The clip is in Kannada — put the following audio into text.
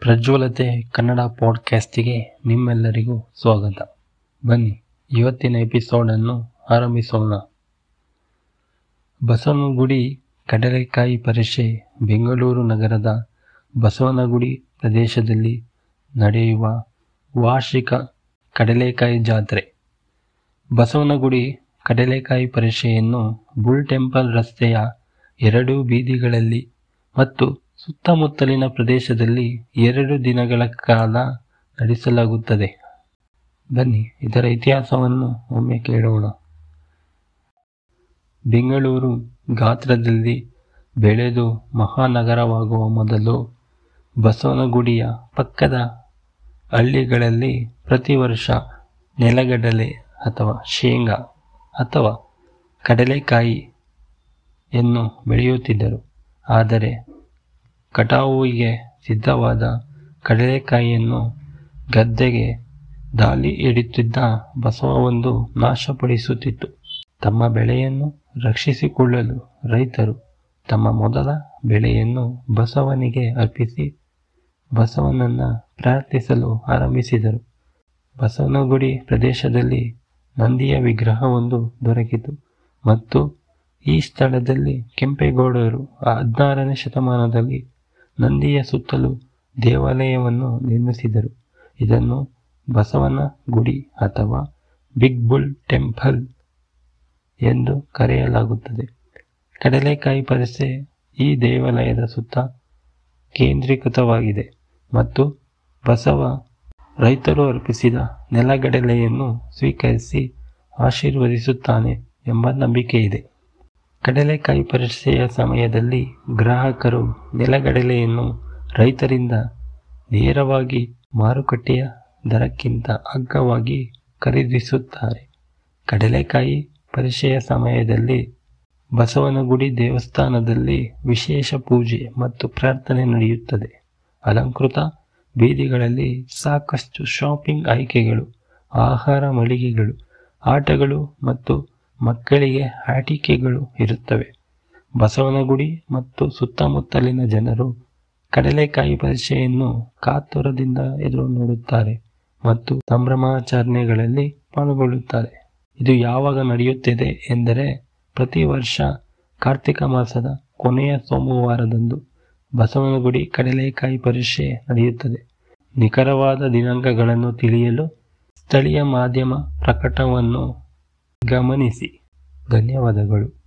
ಪ್ರಜ್ವಲತೆ ಕನ್ನಡ ಪಾಡ್ಕ್ಯಾಸ್ಟಿಗೆ ನಿಮ್ಮೆಲ್ಲರಿಗೂ ಸ್ವಾಗತ. ಬನ್ನಿ, ಇವತ್ತಿನ ಎಪಿಸೋಡನ್ನು ಆರಂಭಿಸೋಣ. ಬಸವನಗುಡಿ ಕಡಲೆಕಾಯಿ ಪರಿಷೆ ಬೆಂಗಳೂರು ನಗರದ ಬಸವನಗುಡಿ ಪ್ರದೇಶದಲ್ಲಿ ನಡೆಯುವ ವಾರ್ಷಿಕ ಕಡಲೆಕಾಯಿ ಜಾತ್ರೆ. ಬಸವನಗುಡಿ ಕಡಲೆಕಾಯಿ ಪರಿಷೆಯನ್ನು ಬುಲ್ ಟೆಂಪಲ್ ರಸ್ತೆಯ ಎರಡೂ ಬೀದಿಗಳಲ್ಲಿ ಮತ್ತು ಸುತ್ತಮುತ್ತಲಿನ ಪ್ರದೇಶದಲ್ಲಿ ಎರಡು ದಿನಗಳ ಕಾಲ ನಡೆಸಲಾಗುತ್ತದೆ. ಬನ್ನಿ, ಇದರ ಇತಿಹಾಸವನ್ನು ಒಮ್ಮೆ ಕೇಳೋಣ. ಬೆಂಗಳೂರು ಗಾತ್ರದಲ್ಲಿ ಬೆಳೆದು ಮಹಾನಗರವಾಗುವ ಮೊದಲು ಬಸವನಗುಡಿಯ ಪಕ್ಕದ ಹಳ್ಳಿಗಳಲ್ಲಿ ಪ್ರತಿ ವರ್ಷ ನೆಲಗಡಲೆ ಅಥವಾ ಶೇಂಗಾ ಅಥವಾ ಕಡಲೆಕಾಯಿಯನ್ನು ಬೆಳೆಯುತ್ತಿದ್ದರು. ಆದರೆ ಕಟಾವಿಗೆ ಸಿದ್ಧವಾದ ಕಡಲೆಕಾಯಿಯನ್ನು ಗದ್ದೆಗೆ ದಾಳಿ ಹಿಡಿಯುತ್ತಿದ್ದ ಬಸವವೊಂದು ನಾಶಪಡಿಸುತ್ತಿತ್ತು. ತಮ್ಮ ಬೆಳೆಯನ್ನು ರಕ್ಷಿಸಿಕೊಳ್ಳಲು ರೈತರು ತಮ್ಮ ಮೊದಲ ಬೆಳೆಯನ್ನು ಬಸವನಿಗೆ ಅರ್ಪಿಸಿ ಬಸವನನ್ನು ಪ್ರಾರ್ಥಿಸಲು ಆರಂಭಿಸಿದರು. ಬಸವನಗುಡಿ ಪ್ರದೇಶದಲ್ಲಿ ನಂದಿಯ ವಿಗ್ರಹವೊಂದು ದೊರಕಿತು ಮತ್ತು ಈ ಸ್ಥಳದಲ್ಲಿ ಕೆಂಪೇಗೌಡರು ಹದಿನಾರನೇ ಶತಮಾನದಲ್ಲಿ ನಂದಿಯ ಸುತ್ತಲೂ ದೇವಾಲಯವನ್ನು ನಿರ್ಮಿಸಿದರು. ಇದನ್ನು ಬಸವನ ಗುಡಿ ಅಥವಾ ಬಿಗ್ ಬುಲ್ ಟೆಂಪಲ್ ಎಂದು ಕರೆಯಲಾಗುತ್ತದೆ. ಕಡಲೆಕಾಯಿ ಪರಿಸೆ ಈ ದೇವಾಲಯದ ಸುತ್ತ ಕೇಂದ್ರೀಕೃತವಾಗಿದೆ ಮತ್ತು ಬಸವ ರೈತರು ಅರ್ಪಿಸಿದ ನೆಲಗಡಲೆಯನ್ನು ಸ್ವೀಕರಿಸಿ ಆಶೀರ್ವದಿಸುತ್ತಾನೆ ಎಂಬ ನಂಬಿಕೆ ಇದೆ ಕಡಲೆಕಾಯಿ ಪರಿಷೆಯ ಸಮಯದಲ್ಲಿ ಗ್ರಾಹಕರು ನೆಲಗಡಲೆಯನ್ನು ರೈತರಿಂದ ನೇರವಾಗಿ ಮಾರುಕಟ್ಟೆಯ ದರಕ್ಕಿಂತ ಅಗ್ಗವಾಗಿ ಖರೀದಿಸುತ್ತಾರೆ. ಕಡಲೆಕಾಯಿ ಪರಿಷೆಯ ಸಮಯದಲ್ಲಿ ಬಸವನಗುಡಿ ದೇವಸ್ಥಾನದಲ್ಲಿ ವಿಶೇಷ ಪೂಜೆ ಮತ್ತು ಪ್ರಾರ್ಥನೆ ನಡೆಯುತ್ತದೆ. ಅಲಂಕೃತ ಬೀದಿಗಳಲ್ಲಿ ಸಾಕಷ್ಟು ಶಾಪಿಂಗ್ ಆಯ್ಕೆಗಳು, ಆಹಾರ ಮಳಿಗೆಗಳು, ಆಟಗಳು ಮತ್ತು ಮಕ್ಕಳಿಗೆ ಆಟಿಕೆಗಳು ಇರುತ್ತವೆ. ಬಸವನಗುಡಿ ಮತ್ತು ಸುತ್ತಮುತ್ತಲಿನ ಜನರು ಕಡಲೆಕಾಯಿ ಪರಿಷೆಯನ್ನು ಕಾತುರದಿಂದ ಎದುರು ನೋಡುತ್ತಾರೆ ಮತ್ತು ಸಂಭ್ರಮಾಚರಣೆಗಳಲ್ಲಿ ಪಾಲ್ಗೊಳ್ಳುತ್ತಾರೆ. ಇದು ಯಾವಾಗ ನಡೆಯುತ್ತಿದೆ ಎಂದರೆ ಪ್ರತಿ ವರ್ಷ ಕಾರ್ತಿಕ ಮಾಸದ ಕೊನೆಯ ಸೋಮವಾರದಂದು ಬಸವನಗುಡಿ ಕಡಲೆಕಾಯಿ ಪರಿಷೆ ನಡೆಯುತ್ತದೆ. ನಿಖರವಾದ ದಿನಾಂಕಗಳನ್ನು ತಿಳಿಯಲು ಸ್ಥಳೀಯ ಮಾಧ್ಯಮ ಪ್ರಕಟವನ್ನು ಗಮನಿಸಿ. ಧನ್ಯವಾದಗಳು.